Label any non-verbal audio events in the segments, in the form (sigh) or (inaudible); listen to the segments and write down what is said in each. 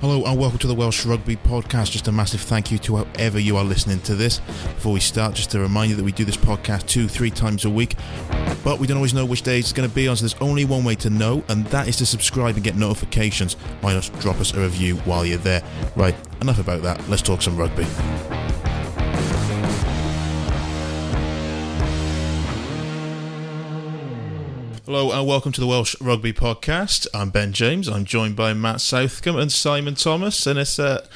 Hello and welcome to the Welsh Rugby Podcast. Just a massive thank you to whoever you are listening to this. Before we start, just a reminder that we do this podcast two, three times a week, but we don't always know which days it's going to be on, so there's only one way to know, and that is to subscribe and get notifications. Why not drop us a review while you're there? Right, enough about that. Let's talk some rugby. Hello and welcome to the Welsh Rugby Podcast. I'm Ben James. I'm joined by Matt Southcombe and Simon Thomas, and it's a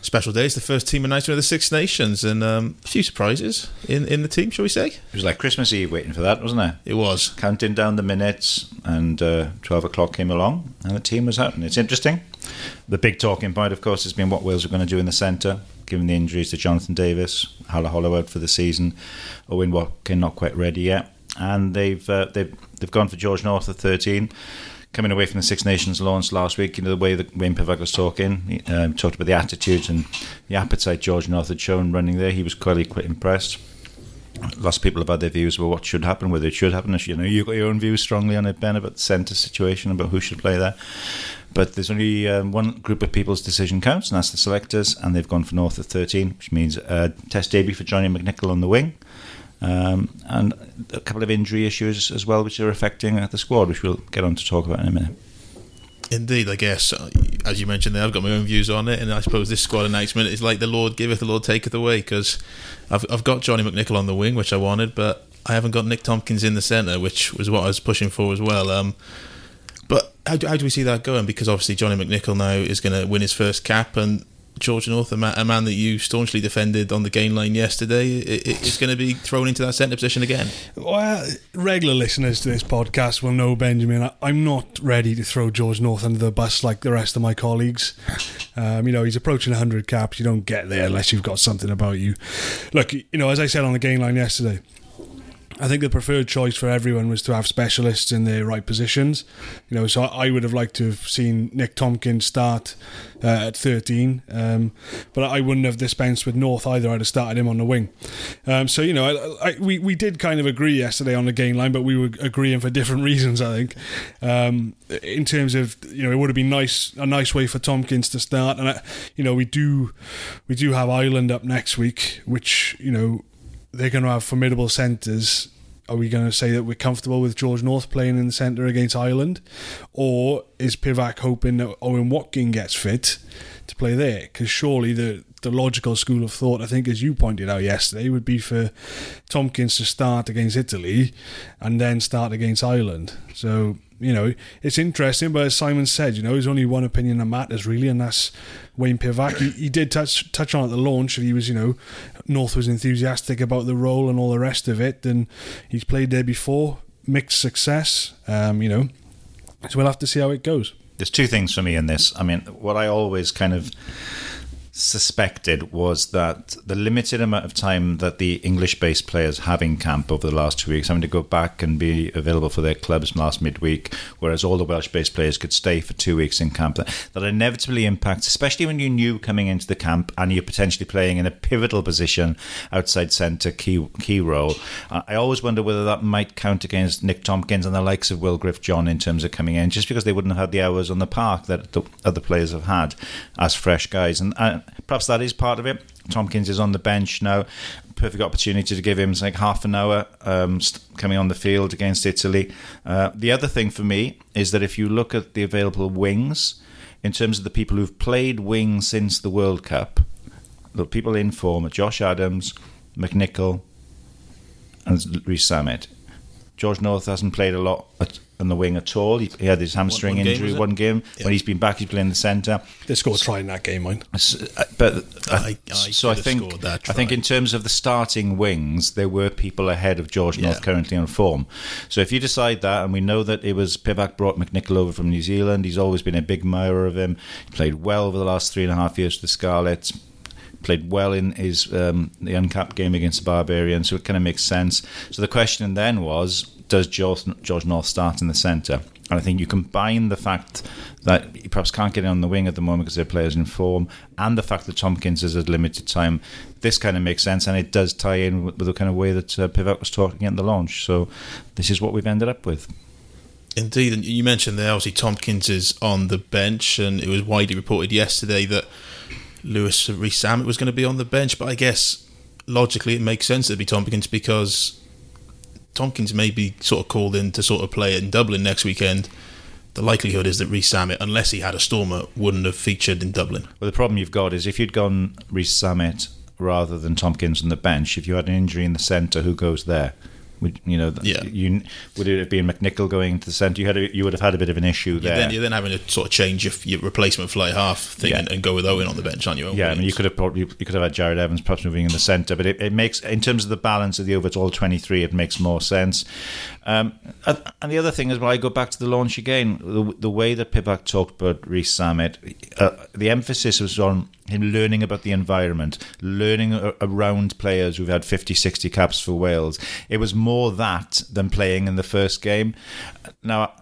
special day. It's the first team announcement of the Six Nations, and um, a few surprises in, in the team, shall we say? It was like Christmas Eve waiting for that, wasn't it? It was. Counting down the minutes, and uh, 12 o'clock came along, and the team was out. And it's interesting. The big talking point, of course, has been what Wales are going to do in the centre, given the injuries to Jonathan Davies, Hala Hollow out for the season, Owen Watkin not quite ready yet. And they've uh, they've they've gone for George North at 13. Coming away from the Six Nations launch last week, you know the way that Wayne Pivac was talking, he um, talked about the attitude and the appetite George North had shown running there. He was clearly quite impressed. Lots of people have had their views about what should happen, whether it should happen. You know, you've got your own views strongly on it, Ben, about the centre situation, about who should play there. But there's only um, one group of people's decision counts, and that's the selectors, and they've gone for North at 13, which means a test debut for Johnny McNicholl on the wing. Um, and a couple of injury issues as well, which are affecting the squad, which we'll get on to talk about in a minute. Indeed, I guess, as you mentioned there, I've got my own views on it, and I suppose this squad announcement is like the Lord giveth, the Lord taketh away, because I've, I've got Johnny McNicholl on the wing, which I wanted, but I haven't got Nick Tompkins in the centre, which was what I was pushing for as well. Um, but how do, how do we see that going? Because obviously Johnny McNicholl now is going to win his first cap, and George North, a man, a man, that you staunchly defended on the game line yesterday, is going to be thrown into that centre position again. Well, regular listeners to this podcast will know, Benjamin, I'm not ready to throw George North under the bus like the rest of my colleagues. Um, you know, he's approaching 100 caps. You don't get there unless you've got something about you. Look, you know, as I said on the game line yesterday, I think the preferred choice for everyone was to have specialists in their right positions. You know, so I would have liked to have seen Nick Tompkins start uh, at 13, um, but I wouldn't have dispensed with North either. I'd have started him on the wing. Um, so you know, I, I, we we did kind of agree yesterday on the game line, but we were agreeing for different (laughs) reasons. I think um, in terms of you know, it would have been nice a nice way for Tompkins to start, and I, you know, we do we do have Ireland up next week, which you know they're going to have formidable centres. Are we going to say that we're comfortable with George North playing in the centre against Ireland? Or is Pivac hoping that Owen Watkin gets fit to play there? Because surely the, the logical school of thought, I think, as you pointed out yesterday, would be for Tompkins to start against Italy and then start against Ireland. So you know, it's interesting, but as Simon said, you know, there's only one opinion that matters really, and that's Wayne Pivac. He, he did touch touch on at the launch he was, you know, North was enthusiastic about the role and all the rest of it, and he's played there before, mixed success, um, you know, so we'll have to see how it goes. There's two things for me in this. I mean, what I always kind of suspected was that the limited amount of time that the English based players have in camp over the last two weeks, having to go back and be available for their clubs last midweek, whereas all the Welsh based players could stay for two weeks in camp, that, that inevitably impacts, especially when you knew coming into the camp and you're potentially playing in a pivotal position outside centre, key, key role. I always wonder whether that might count against Nick Tompkins and the likes of Will Griff John in terms of coming in, just because they wouldn't have had the hours on the park that the other players have had as fresh guys. And, and perhaps that is part of it. Tompkins is on the bench now. Perfect opportunity to give him like half an hour um, coming on the field against Italy. Uh, the other thing for me is that if you look at the available wings, in terms of the people who've played wing since the World Cup, the people in form are Josh Adams, McNicholl, and Rees Zammit. George North hasn't played a lot on the wing at all. He, he had his hamstring one, one injury game, one game. Yeah. When he's been back, he's playing the centre. They scored trying that game, mine. Uh, but I, I so I think I think in terms of the starting wings, there were people ahead of George North yeah. currently on form. So if you decide that, and we know that it was Pivac brought McNicholl over from New Zealand, he's always been a big admirer of him. He played well over the last three and a half years for the Scarlets played well in his um, the uncapped game against the Barbarians, so it kind of makes sense. So the question then was, does George, George North start in the centre? And I think you combine the fact that he perhaps can't get in on the wing at the moment because their players in form, and the fact that Tompkins is at limited time. This kind of makes sense, and it does tie in with the kind of way that uh, Pivac was talking at the launch. So this is what we've ended up with. Indeed, and you mentioned there obviously Tompkins is on the bench, and it was widely reported yesterday that Lewis Rees Zammit was going to be on the bench. But I guess logically it makes sense to be Tompkins because Tompkins may be sort of called in to sort of play in Dublin next weekend. The likelihood is that Rees Zammit, unless he had a stormer, wouldn't have featured in Dublin. Well, the problem you've got is if you'd gone Rees Zammit rather than Tompkins on the bench, if you had an injury in the centre, who goes there? Would, you know, Yeah. you would it have been McNicholl going to the centre? You had a, you would have had a bit of an issue You're there. then, you're then having to sort of change your, your replacement fly half thing Yeah. and, and go with Owen on the bench, aren't you? Owen Yeah, I mean, you could have probably you could have had Jared Evans perhaps moving in the centre, but it, it makes in terms of the balance of the overall twenty three, it makes more sense. Um, and the other thing is, when I go back to the launch again, the, the way that Pivac talked about Rees Zammit, uh, the emphasis was on him learning about the environment, learning around players who've had 50, 60 caps for Wales. It was more that than playing in the first game. Now.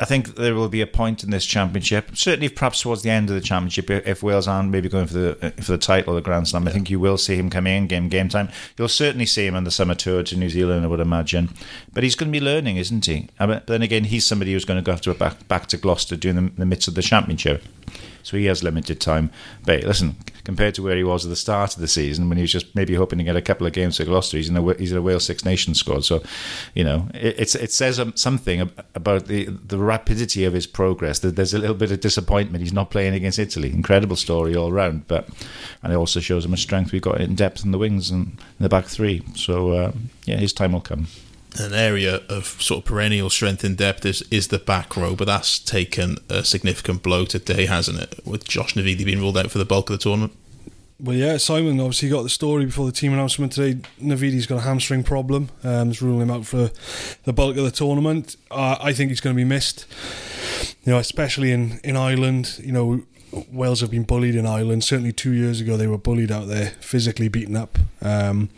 I think there will be a point in this championship. Certainly, perhaps towards the end of the championship, if Wales aren't maybe going for the uh, for the title or the Grand Slam, I think you will see him come in game game time. You'll certainly see him on the summer tour to New Zealand, I would imagine. But he's going to be learning, isn't he? I mean, then again, he's somebody who's going to go have to go back back to Gloucester during the, the midst of the championship, so he has limited time. But listen, compared to where he was at the start of the season, when he was just maybe hoping to get a couple of games for Gloucester, he's in a he's in a Wales Six Nations squad. So, you know, it, it says um, something about the the rapidity of his progress. That there's a little bit of disappointment. He's not playing against Italy. Incredible story all round, but and it also shows how much strength we've got in depth in the wings and in the back three. So uh, yeah, his time will come. An area of sort of perennial strength in depth is, is the back row, but that's taken a significant blow today, hasn't it? With Josh Navidi being ruled out for the bulk of the tournament. Well, yeah, Simon obviously got the story before the team announcement today. Navidi's got a hamstring problem. Um, it's ruling him out for the bulk of the tournament. Uh, I think he's going to be missed. You know, especially in, in Ireland. You know, Wales have been bullied in Ireland. Certainly two years ago, they were bullied out there, physically beaten up. Um,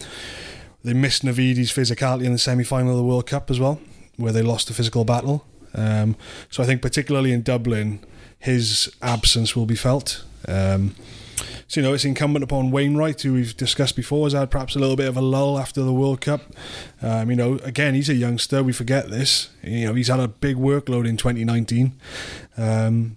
they missed Navidi's physicality in the semi final of the World Cup as well, where they lost the physical battle. Um, so I think, particularly in Dublin, his absence will be felt. Um, so, you know, it's incumbent upon Wainwright, who we've discussed before, has had perhaps a little bit of a lull after the World Cup. Um, you know, again, he's a youngster. We forget this. You know, he's had a big workload in 2019. Um,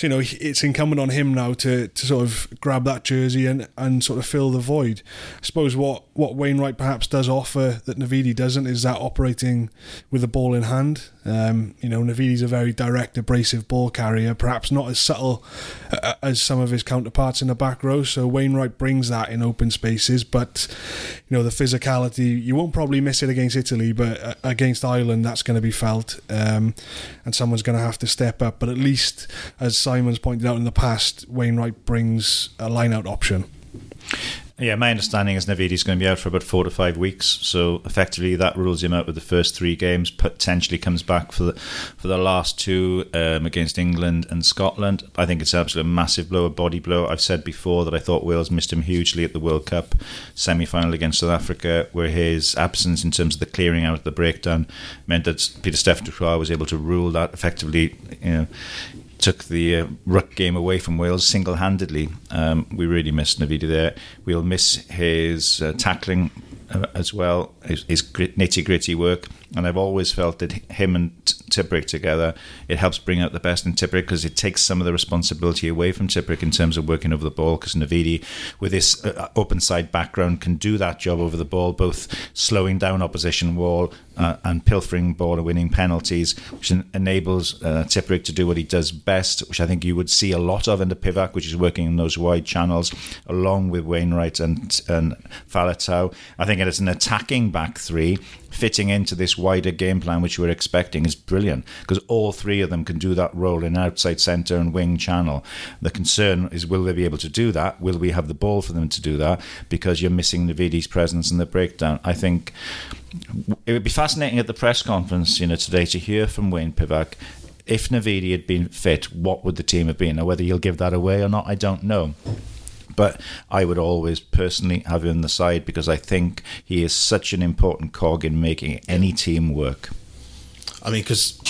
so, you know, it's incumbent on him now to, to sort of grab that jersey and, and sort of fill the void. I suppose what, what Wainwright perhaps does offer that Navidi doesn't is that operating with the ball in hand. Um, you know, Navidi's a very direct, abrasive ball carrier, perhaps not as subtle uh, as some of his counterparts in the back row. So Wainwright brings that in open spaces, but you know the physicality. You won't probably miss it against Italy, but uh, against Ireland, that's going to be felt, um, and someone's going to have to step up. But at least, as Simon's pointed out in the past, Wainwright brings a line-out option. Yeah, my understanding is Navidi's going to be out for about four to five weeks. So effectively, that rules him out with the first three games. Potentially comes back for the for the last two um, against England and Scotland. I think it's absolutely a massive blow, a body blow. I've said before that I thought Wales missed him hugely at the World Cup semi final against South Africa, where his absence in terms of the clearing out, of the breakdown, meant that Peter Ducroix was able to rule that effectively. You know took the uh, ruck game away from Wales single handedly. Um, we really missed Navidi there. We'll miss his uh, tackling uh, as well, his, his nitty gritty work. And I've always felt that him and Tipuric together, it helps bring out the best in Tipuric because it takes some of the responsibility away from Tipuric in terms of working over the ball. Because Navidi, with his uh, open side background, can do that job over the ball, both slowing down opposition wall uh, and pilfering ball and winning penalties, which en- enables uh, Tipuric to do what he does best, which I think you would see a lot of in the Pivac, which is working in those wide channels, along with Wainwright and and Faletau. I think it is an attacking back three fitting into this wider game plan which we're expecting is brilliant because all three of them can do that role in outside centre and wing channel. The concern is will they be able to do that? Will we have the ball for them to do that? Because you're missing Navidi's presence in the breakdown. I think it would be fascinating at the press conference, you know, today to hear from Wayne Pivac. If Navidi had been fit, what would the team have been? Now, whether he'll give that away or not, I don't know but I would always personally have him on the side because I think he is such an important cog in making any team work. I mean, because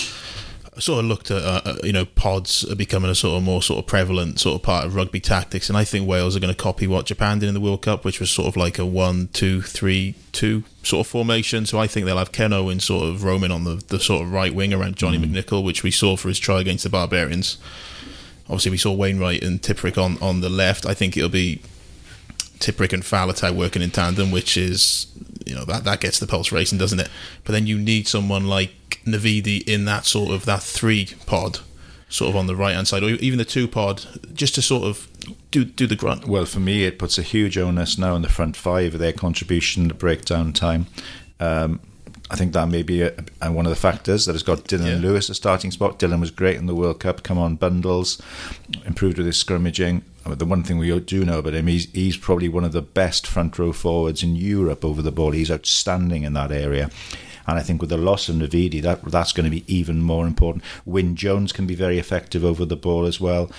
I sort of looked at uh, uh, you know pods are becoming a sort of more sort of prevalent sort of part of rugby tactics, and I think Wales are going to copy what Japan did in the World Cup, which was sort of like a one, two, three, two sort of formation. So I think they'll have Ken Owen sort of roaming on the, the sort of right wing around Johnny mm. McNicholl, which we saw for his try against the Barbarians. Obviously, we saw Wainwright and Tipuric on, on the left. I think it'll be Tipuric and Faletau working in tandem, which is you know that that gets the pulse racing, doesn't it? But then you need someone like Navidi in that sort of that three pod, sort of on the right hand side, or even the two pod, just to sort of do do the grunt. Well, for me, it puts a huge onus now on the front five of their contribution to breakdown time. Um, I think that may be a, a, one of the factors that has got Dillon yeah. Lewis a starting spot. Dillon was great in the World Cup, come on bundles, improved with his scrummaging. The one thing we do know about him, he's, he's probably one of the best front row forwards in Europe over the ball. He's outstanding in that area. And I think with the loss of Navidi, that that's going to be even more important. Wyn Jones can be very effective over the ball as well.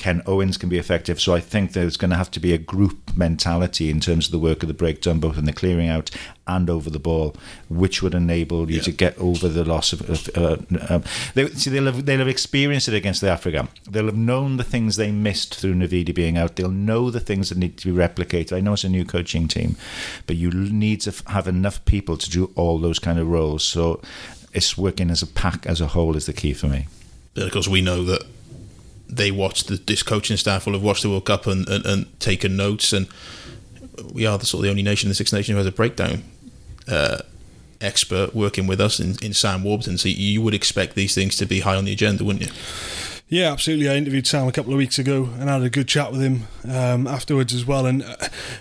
Ken Owens can be effective. So I think there's going to have to be a group mentality in terms of the work of the breakdown, both in the clearing out and over the ball, which would enable you yeah. to get over the loss of. of uh, um, they, see, they'll have, they'll have experienced it against the Africa. They'll have known the things they missed through Navidi being out. They'll know the things that need to be replicated. I know it's a new coaching team, but you need to have enough people to do all those kind of roles. So it's working as a pack as a whole is the key for me. Because we know that they watch the, this coaching staff will have watched the World Cup and, and, and, taken notes. And we are the sort of the only nation in the Six Nations who has a breakdown uh, expert working with us in, in Sam Warburton. So you would expect these things to be high on the agenda, wouldn't you? Yeah, absolutely. I interviewed Sam a couple of weeks ago and had a good chat with him um, afterwards as well. And uh,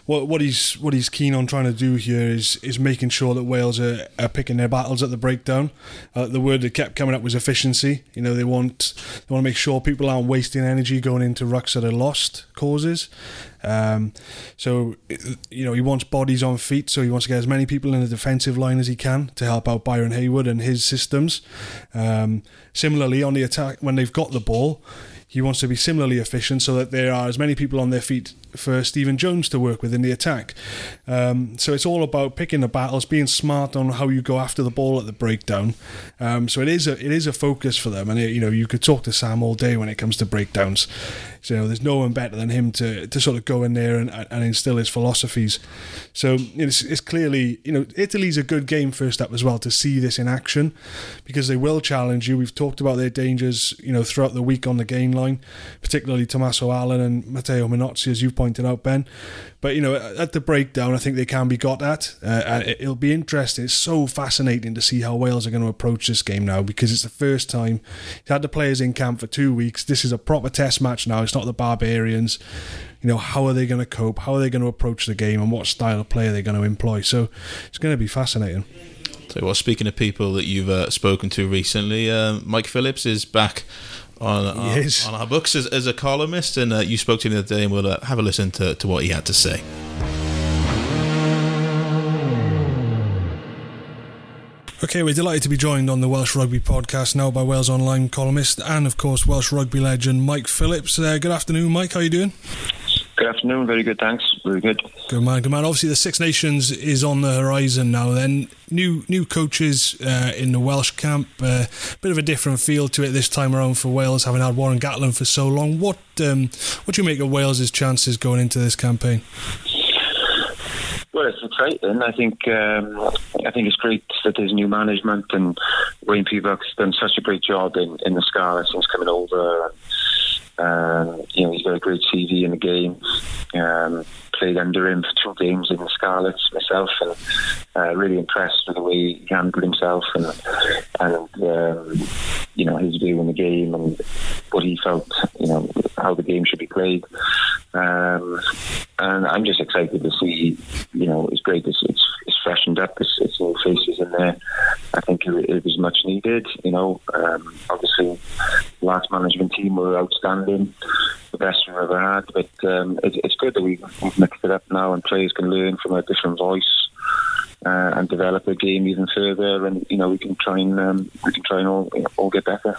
what what he's what he's keen on trying to do here is is making sure that Wales are, are picking their battles at the breakdown. Uh, the word that kept coming up was efficiency. You know, they want they want to make sure people aren't wasting energy going into rucks that are lost causes. Um, so, you know, he wants bodies on feet, so he wants to get as many people in the defensive line as he can to help out Byron Hayward and his systems. Um, similarly, on the attack, when they've got the ball, he wants to be similarly efficient so that there are as many people on their feet for Stephen Jones to work with in the attack. Um, so it's all about picking the battles, being smart on how you go after the ball at the breakdown. Um, so it is a it is a focus for them, and it, you know you could talk to Sam all day when it comes to breakdowns. So you know, there's no one better than him to, to sort of go in there and, and instill his philosophies. So it's, it's clearly you know Italy's a good game first up as well to see this in action because they will challenge you. We've talked about their dangers you know throughout the week on the game line, particularly Tommaso Allan and Matteo Minozzi, as you've pointed out, Ben. But you know, at the breakdown, I think they can be got at. Uh, it'll be interesting. It's so fascinating to see how Wales are going to approach this game now because it's the first time he's had the players in camp for two weeks. This is a proper test match now. It's not the Barbarians. You know, how are they going to cope? How are they going to approach the game? And what style of play are they going to employ? So it's going to be fascinating. So, well, speaking of people that you've uh, spoken to recently, uh, Mike Phillips is back on, (laughs) on, on, our books as, as a columnist, and uh, you spoke to him the other day, and we'll uh, have a listen to, to what he had to say. Okay, we're delighted to be joined on the Welsh Rugby podcast now by Wales Online columnist and, of course, Welsh rugby legend Mike Phillips. Uh, good afternoon, Mike. How are you doing? Good afternoon. Very good. Thanks. Very good. Good man. Good man. Obviously, the Six Nations is on the horizon now. Then new new coaches uh, in the Welsh camp. A uh, bit of a different feel to it this time around for Wales, having had Warren Gatland for so long. What um, what do you make of Wales's chances going into this campaign? Well, it's exciting. I think um, I think it's great that there's new management and Wayne Pivac done such a great job in, in the Scarlet since coming over. And, um, you know, he's got a great CV in the game. Um, played under him for two games in the Scarlets myself, and uh, really impressed with the way he handled himself and and um, you know his view on the game and what he felt, you know, how the game should be played. Um, and I'm just excited to see, you know, it's great. It's, it's, it's freshened up. It's, it's new faces in there. I think it, it was much needed. You know, um, obviously, last management team were outstanding, the best we've ever had. But um, it, it's good that we've, we've mixed it up now, and players can learn from a different voice. Uh, and develop the game even further, and you know we can try and um, we can try and all, you know, all get better.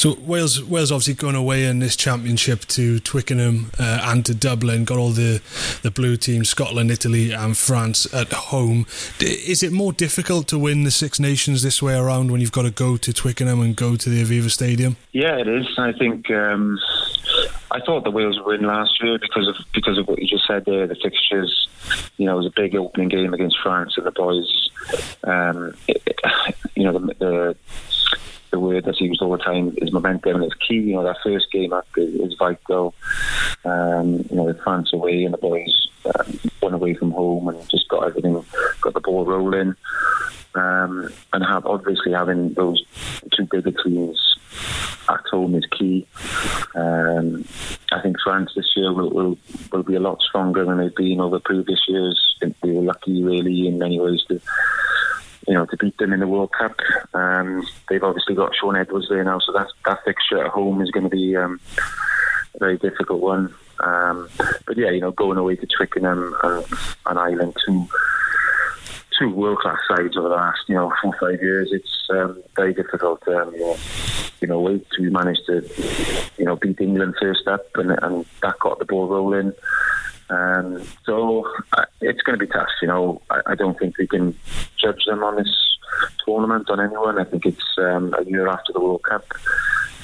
So Wales, Wales obviously going away in this championship to Twickenham uh, and to Dublin. Got all the the blue teams, Scotland, Italy, and France at home. Is it more difficult to win the Six Nations this way around when you've got to go to Twickenham and go to the Aviva Stadium? Yeah, it is. I think um, I thought the Wales would win last year because of because of what you just said there. The fixtures, you know, it was a big opening game against France, and the boys, um, it, (laughs) you know, the, the the word that's used all the time is momentum and it's key. You know, that first game up is, is vital. Um, you know, with France away and the boys um, went away from home and just got everything, got the ball rolling. Um, and have obviously having those two bigger teams at home is key. Um, I think France this year will, will, will be a lot stronger than they've been over previous years. I think we were lucky, really, in many ways to you know, to beat them in the World Cup. Um, they've obviously got Shaun Edwards there now, so that that fixture at home is going to be um, a very difficult one. Um, but yeah, you know, going away to Twickenham and, and Ireland, two two world class sides over the last you know four or five years, it's um, very difficult. Um, you know, way to manage to you know beat England first up, and, and that got the ball rolling. Um, so uh, it's going to be tough. You know, I, I, don't think we can judge them on this tournament on anyone. I think it's um, a year after the World Cup.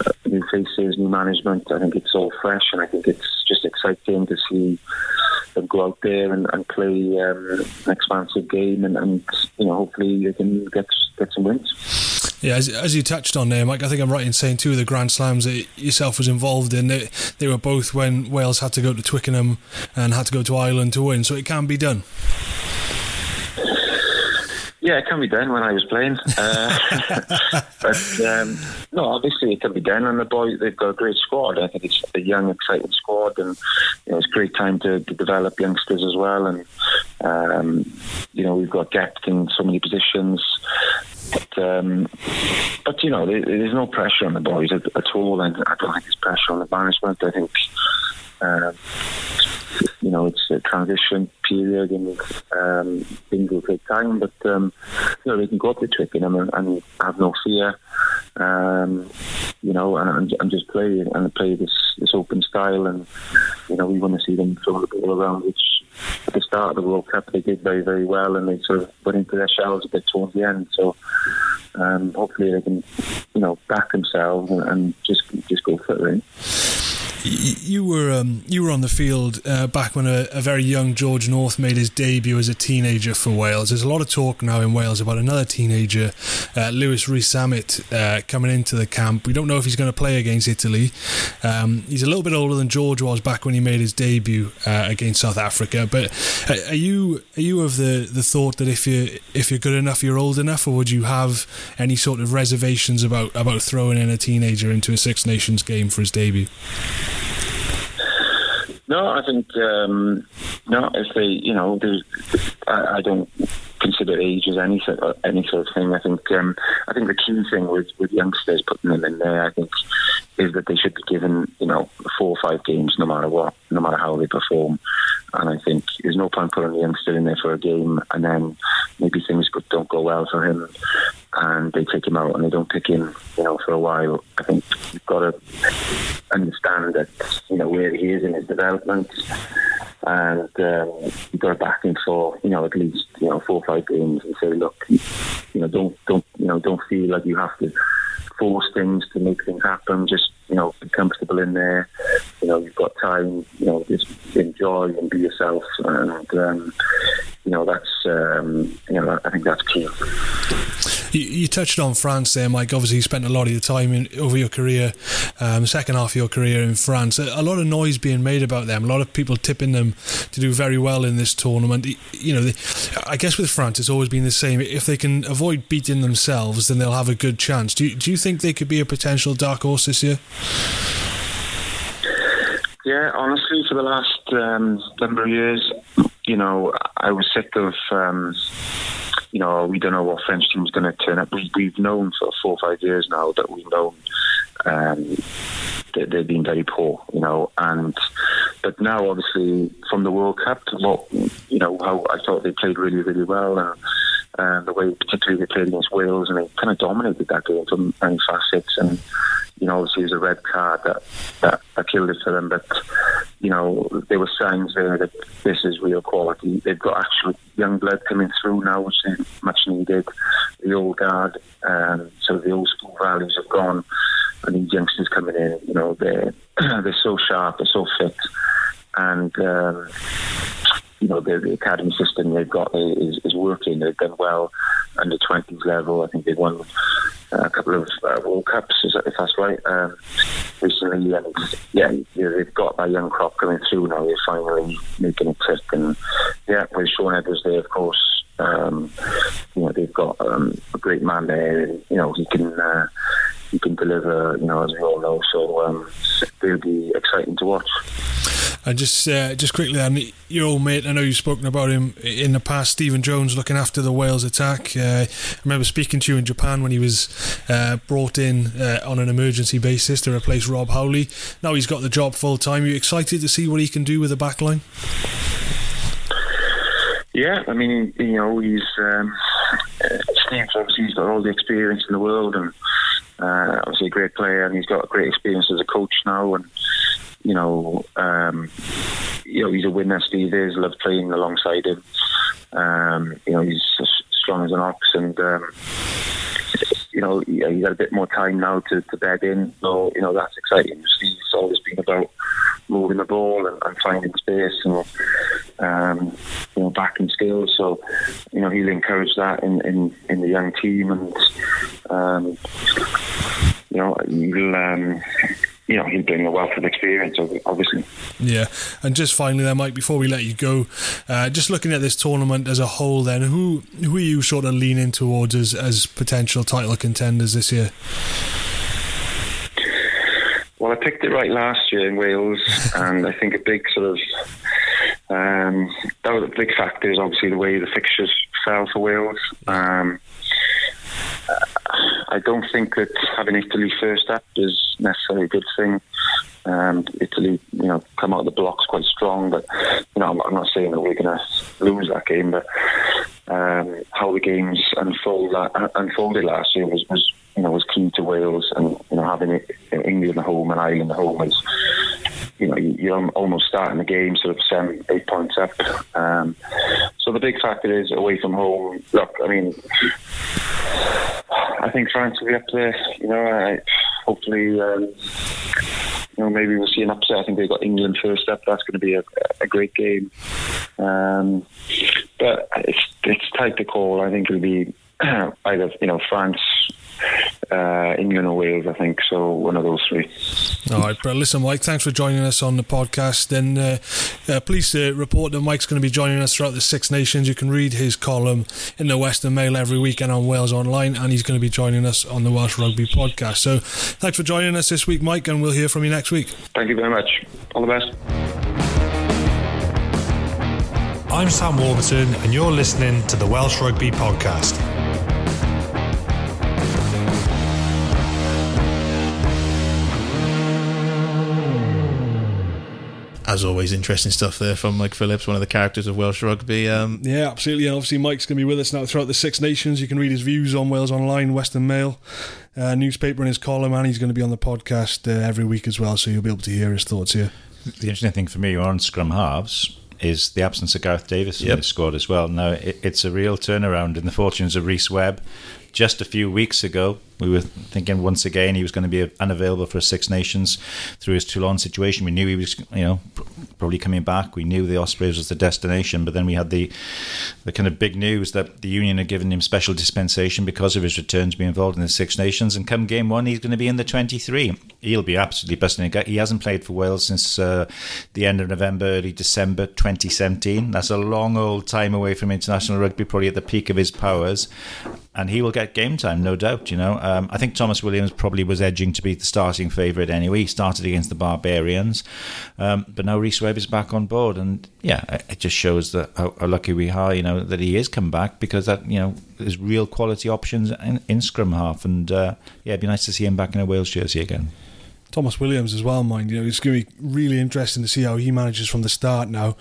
Uh, new faces, new management. I think it's all fresh, and I think it's just exciting to see them go out there and, and play um, an expansive game, and, and, you know, hopefully they can get get some wins. Yeah, as, as, you touched on there, Mike, I think I'm right in saying two of the Grand Slams that yourself was involved in, they, they were both when Wales had to go to Twickenham and had to go to Ireland to win, so it can be done. Yeah, it can be done when I was playing. Uh, (laughs) but um, no, obviously it can be done. And the boys, they've got a great squad. I think it's a young, exciting squad, and you know it's a great time to, to develop youngsters as well. And um, you know we've got depth in so many positions. But, um, but you know, there, there's no pressure on the boys at, at, all, and I don't think there's pressure on the management. I think, uh, you know, it's a transition period, and um, things will take time. But um, you know, they can go up to Twickenham and, and have no fear. Um, you know, and, and just play and play this this open style, and you know, we want to see them throw the ball around, which at the start of the World Cup they did very, very well, and they sort of went into their shells a bit towards the end. So um, hopefully they can, you know, back themselves and, and just just go for it. You were um, you were on the field uh, back when a, a, very young George North made his debut as a teenager for Wales. There's a lot of talk now in Wales about another teenager, uh, Lewis Rees-Zammit, uh, coming into the camp. We don't know if he's going to play against Italy. Um, he's a little bit older than George was back when he made his debut uh, against South Africa. But uh, are you are you of the, the thought that if you if you're good enough, you're old enough, or would you have any sort of reservations about about throwing in a teenager into a Six Nations game for his debut? No, I think um, no. If they, you know, I, I, don't consider age as any sort of, any sort of thing. I think um, I think the key thing with with youngsters putting them in there, I think, is that they should be given, you know, four or five games, no matter what, no matter how they perform. And I think there's no point putting the youngster in there for a game and then maybe things don't go well for him and they take him out and they don't pick him, you know, for a while. I think you've got to understand that, you know, where he is in his development and um, you've got to back him for, you know, at least, you know, four or five games and say, look, you know, don't, don't, you know, don't feel like you have to force things to make things happen. Just you know, be comfortable in there. You know, you've got time. You know, just enjoy and be yourself. And um, you know, that's um, you know, I think that's key. You, touched on France there, Mike. Obviously, you spent a lot of your time in, over your career, um, second half of your career in France. A, a, lot of noise being made about them. A lot of people tipping them to do very well in this tournament. You know, I guess with France, it's always been the same. If they can avoid beating themselves, then they'll have a good chance. Do you, do you think they could be a potential dark horse this year? Yeah, honestly, for the last um, number of years, you know, I was sick of, um, you know, we don't know what French team's going to turn up. We, we've known for four or five years now that we've known um, they, they've been very poor, you know, and but now, obviously, from the World Cup, to what you know, how I thought they played really, really well. And, and the way, particularly, they played against Wales, and they kind of dominated that game from many facets. And you know, obviously, it was a red card that, that, that killed it for them. But you know, there were signs there that this is real quality. They've got actual young blood coming through now, which is much needed. The old guard, um, so the old school values have gone, and these youngsters coming in, you know, they're (clears throat) they're so sharp, they're so fit, and. Um, you know, the, the academy system they've got is, is working. They've done well under 20s level. I think they've won a couple of uh, World Cups, is that, if that's right, um, recently. And yeah, yeah, they've got that young crop coming through now. They're finally making it click. And yeah, with Shaun Edwards there, of course, um, you know, they've got um, a great man there. And, you know, he can. Uh, he can deliver, you know, as we all know. So um, it'll be exciting to watch. And just uh, just quickly, and your old mate, I know you've spoken about him in the past, Stephen Jones, looking after the Wales attack. Uh, I remember speaking to you in Japan when he was uh, brought in uh, on an emergency basis to replace Rob Howley. Now he's got the job full time. Are you excited to see what he can do with the back line? Yeah, I mean, you know, he's um, Steve's obviously he's got all the experience in the world, and uh, obviously a great player, and he's got a great experience as a coach now, and you know, um, you know, he's a winner. Steve is. Love playing alongside him. Um, you know, he's strong as an ox, and um, you know, he, he's got a bit more time now to, to bed in. So you know, that's exciting. Steve's always been about moving the ball and, and finding space and um, you know backing skills. So you know, he'll encourage that in in, in the young team, and um, you know, he'll. Um, you know, he's bring a wealth of experience, obviously. Yeah, and just finally, there, Mike, before we let you go, uh, just looking at this tournament as a whole, then who who are you sort of leaning towards as as potential title contenders this year? Well, I picked it right last year in Wales, (laughs) and I think a big sort of um, that was a big factor is obviously the way the fixtures fell for Wales. Um, I don't think that having Italy first up is necessarily a good thing. Um, Italy, you know, come out of the blocks quite strong, but you know, I'm, I'm not saying that we're going to lose that game, but um, how the games unfold, uh, unfolded last year was, was, you know, was key to Wales, and you know, having it, England at home and Ireland at home is, you know, you're almost starting the game sort of seven, eight points up. Um, so the big factor is away from home. Look, I mean. I think France will be up there. You know, I, hopefully, um, you know, maybe we'll see an upset. I think they've got England first up. That's going to be a, a great game. Um, but it's it's tight to call. I think it'll be (clears throat) either you know France, uh, England or Wales, I think. So one of those three. All right, but listen, Mike, thanks for joining us on the podcast. And uh, uh, please uh, report that Mike's going to be joining us throughout the Six Nations. You can read his column in the Western Mail every weekend on Wales Online, and he's going to be joining us on the Welsh Rugby podcast. So thanks for joining us this week, Mike, and we'll hear from you next week. Thank you very much. All the best. I'm Sam Warburton, and you're listening to the Welsh Rugby podcast. As always, interesting stuff there from Mike Phillips, one of the characters of Welsh rugby. Um, yeah, absolutely. And obviously, Mike's going to be with us now throughout the Six Nations. You can read his views on Wales Online, Western Mail, uh, newspaper, in his column, and he's going to be on the podcast uh, every week as well. So you'll be able to hear his thoughts here. The interesting thing for me on scrum halves is the absence of Gareth Davies in yep. the squad as well. Now, it, it's a real turnaround in the fortunes of Rhys Webb. Just a few weeks ago, we were thinking once again he was going to be unavailable for Six Nations through his Toulon situation. We knew he was, you know, probably coming back. We knew the Ospreys was the destination, but then we had the the kind of big news that the union had given him special dispensation because of his return to be involved in the Six Nations. And come game one, he's going to be in the 23. He'll be absolutely busting. He hasn't played for Wales since uh, the end of November, early December 2017. That's a long old time away from international rugby, probably at the peak of his powers. And he will get game time, no doubt. You know, um, I think Tomos Williams probably was edging to be the starting favourite anyway. He started against the Barbarians, um, but now Rhys Webb is back on board, and yeah, it just shows that how, how, lucky we are, you know, that he is come back because that you know there's real quality options in, in scrum half, and uh, yeah, it'd be nice to see him back in a Wales jersey again. Tomos Williams as well, mind you know, it's going to be really interesting to see how he manages from the start. Now,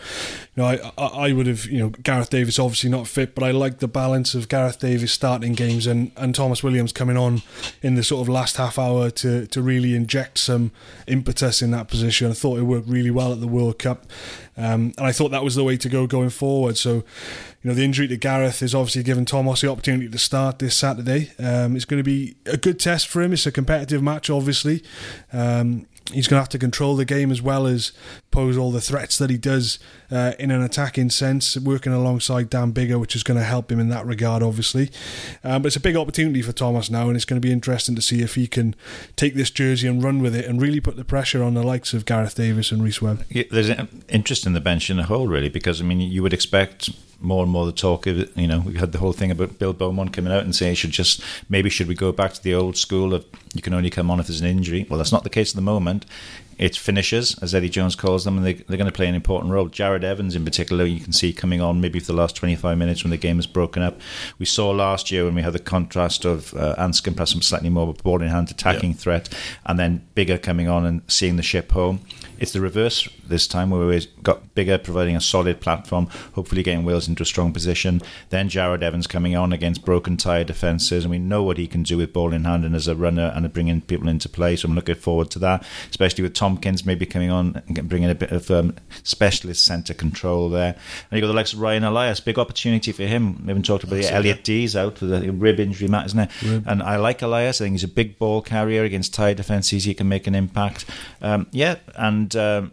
you know, I, I, I would have, you know, Gareth Davies obviously not fit, but I like the balance of Gareth Davies starting games and, and Tomos Williams coming on in the sort of last half hour to to really inject some impetus in that position. I thought it worked really well at the World Cup, um, and I thought that was the way to go going forward. So, you know, the injury to Gareth is obviously given Tomos the opportunity to start this Saturday. Um, it's going to be a good test for him. It's a competitive match, obviously. Um, he's going to have to control the game as well as pose all the threats that he does uh, in an attacking sense, working alongside Dan Biggar, which is going to help him in that regard, obviously. Um, but it's a big opportunity for Tomos now, and it's going to be interesting to see if he can take this jersey and run with it and really put the pressure on the likes of Gareth Davies and Rhys Webb. Yeah, there's interest in the bench in the whole, really, because I mean, you would expect more and more the talk of it. You know, we had the whole thing about Bill Beaumont coming out and saying should just maybe should we go back to the old school of you can only come on if there's an injury. Well, that's not the case at the moment. It's finishers, as Eddie Jones calls them, and they, they're going to play an important role. Jared Evans, in particular, you can see coming on maybe for the last 25 minutes when the game is broken up. We saw last year when we had the contrast of uh, Anscombe plus some slightly more ball in hand attacking yeah. threat, and then Biggar coming on and seeing the ship home. It's the reverse this time, where we've got Biggar providing a solid platform, hopefully getting Wales into a strong position. Then Jared Evans coming on against broken tyre defences, and we know what he can do with ball in hand and as a runner and bringing people into play. So I'm looking forward to that, especially with Tompkins maybe coming on and bringing a bit of um, specialist centre control there. And you got the likes of Ryan Elias, big opportunity for him. We haven't talked about the Elliot Dee's out with a rib injury, Matt, isn't it? Rib. And I like Elias. I think he's a big ball carrier against tight defences. He can make an impact. Um, yeah, and and um,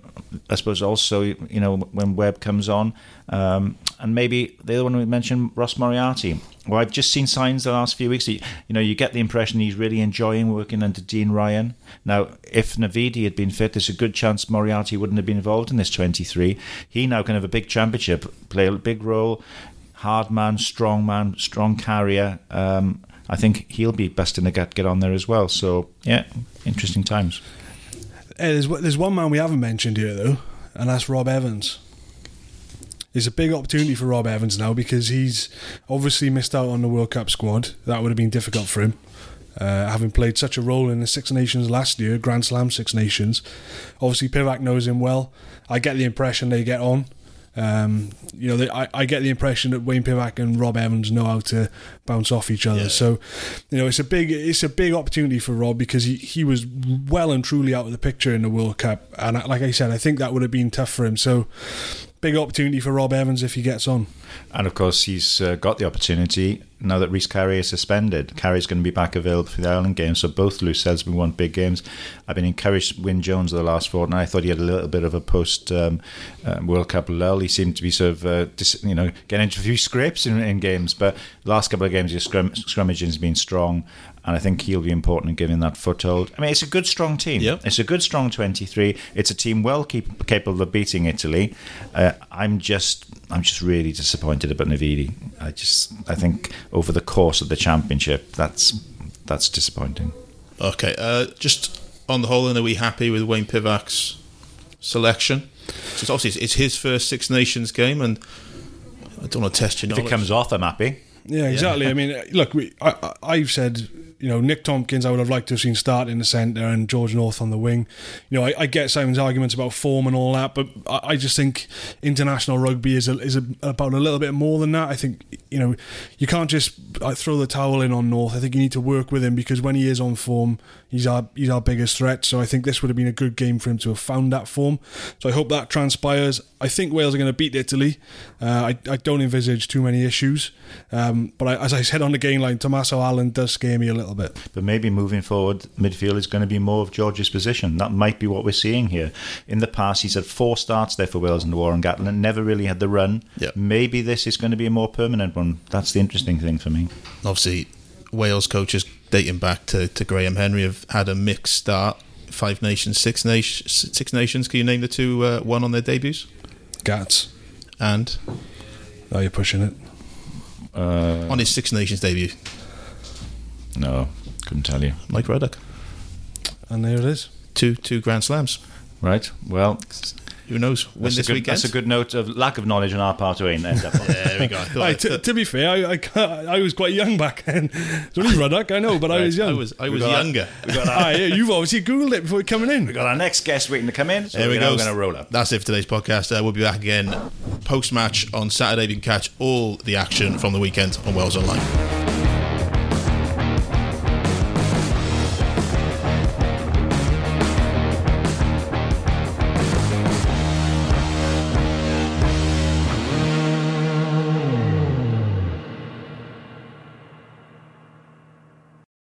I suppose also you know when Webb comes on, um, and maybe the other one we mentioned, Ross Moriarty. Well, I've just seen signs the last few weeks. That, you know, you get the impression he's really enjoying working under Dean Ryan. Now, if Navidi had been fit, there's a good chance Moriarty wouldn't have been involved in this 23. He now can have a big championship, play a big role, hard man, strong man, strong carrier. Um, I think he'll be best in the gut get on there as well. So yeah, interesting times. Hey, there's there's one man we haven't mentioned here though, and that's Rob Evans. It's a big opportunity for Rob Evans now because he's obviously missed out on the World Cup squad. That would have been difficult for him, uh, having played such a role in the Six Nations last year, Grand Slam Six Nations. Obviously, Pivac knows him well. I get the impression they get on. Um, you know, they, I, I get the impression that Wayne Pivac and Rob Evans know how to bounce off each other. Yeah. So, you know, it's a big it's a big opportunity for Rob because he, he was well and truly out of the picture in the World Cup, and like I said, I think that would have been tough for him. So, big opportunity for Rob Evans if he gets on. And of course, he's uh, got the opportunity now that Rhys Carré is suspended. Carré's going to be back available for the Ireland game, so both Lou Selsby won big games. I've been encouraged Wyn Jones the last fortnight. I thought he had a little bit of a post um, uh, World Cup lull. He seemed to be sort of, uh, dis- you know, getting into a few scrapes in, in games, but the last couple of games, his scrum- scrummaging has been strong and I think he'll be important in giving that foothold. I mean, it's a good, strong team. Yep. It's a good, strong 23. It's a team well keep, capable of beating Italy. Uh, I'm just, I'm just really disappointed about Navidi. I just, I think over the course of the championship, that's that's disappointing. Okay, uh, just on the whole, are we happy with Wayne Pivac's selection? So obviously it's his first Six Nations game, and I don't want to test your knowledge. If it comes off, I'm happy. Yeah, exactly. Yeah. I mean, look, we, I, I've said you know, Nick Tompkins, I would have liked to have seen start in the centre and George North on the wing. You know, I, I, get Simon's arguments about form and all that, but I, I just think international rugby is a, is a, about a little bit more than that. I think you know, you can't just throw the towel in on North. I think you need to work with him because when he is on form, he's our he's our biggest threat. So I think this would have been a good game for him to have found that form. So I hope that transpires. I think Wales are going to beat Italy. Uh, I, I don't envisage too many issues. Um, but I, as I said on the game line, Tommaso Allan does scare me a little bit. But maybe moving forward, midfield is going to be more of George's position. That might be what we're seeing here. In the past, he's had four starts there for Wales in the Warren Gatland and never really had the run. Yep. Maybe this is going to be a more permanent one. That's the interesting thing for me. Obviously, Wales coaches dating back to, to Graham Henry have had a mixed start. Five nations, six nations, six nations. Can you name the two uh, one on their debuts? Gats. And? Oh, you're pushing it. Uh, on his Six Nations debut. No, couldn't tell you. Mike Ruddock. And there it is. Two two Grand Slams. Right. Well, Who knows? Win That's this good, weekend. that's a good note of lack of knowledge on our part to end up on. (laughs) There we go. I thought to be fair, I, I, I was quite young back then. It's only Ruddock, I know, but I was young. I was I was younger. We our, Aye, yeah, you've obviously googled it before coming in. We've got our next guest waiting to come in, so There we go. we're going to roll up. That's it for today's podcast. Uh, we'll be back again post match on Saturday. You can catch all the action from the weekend on Wales Online.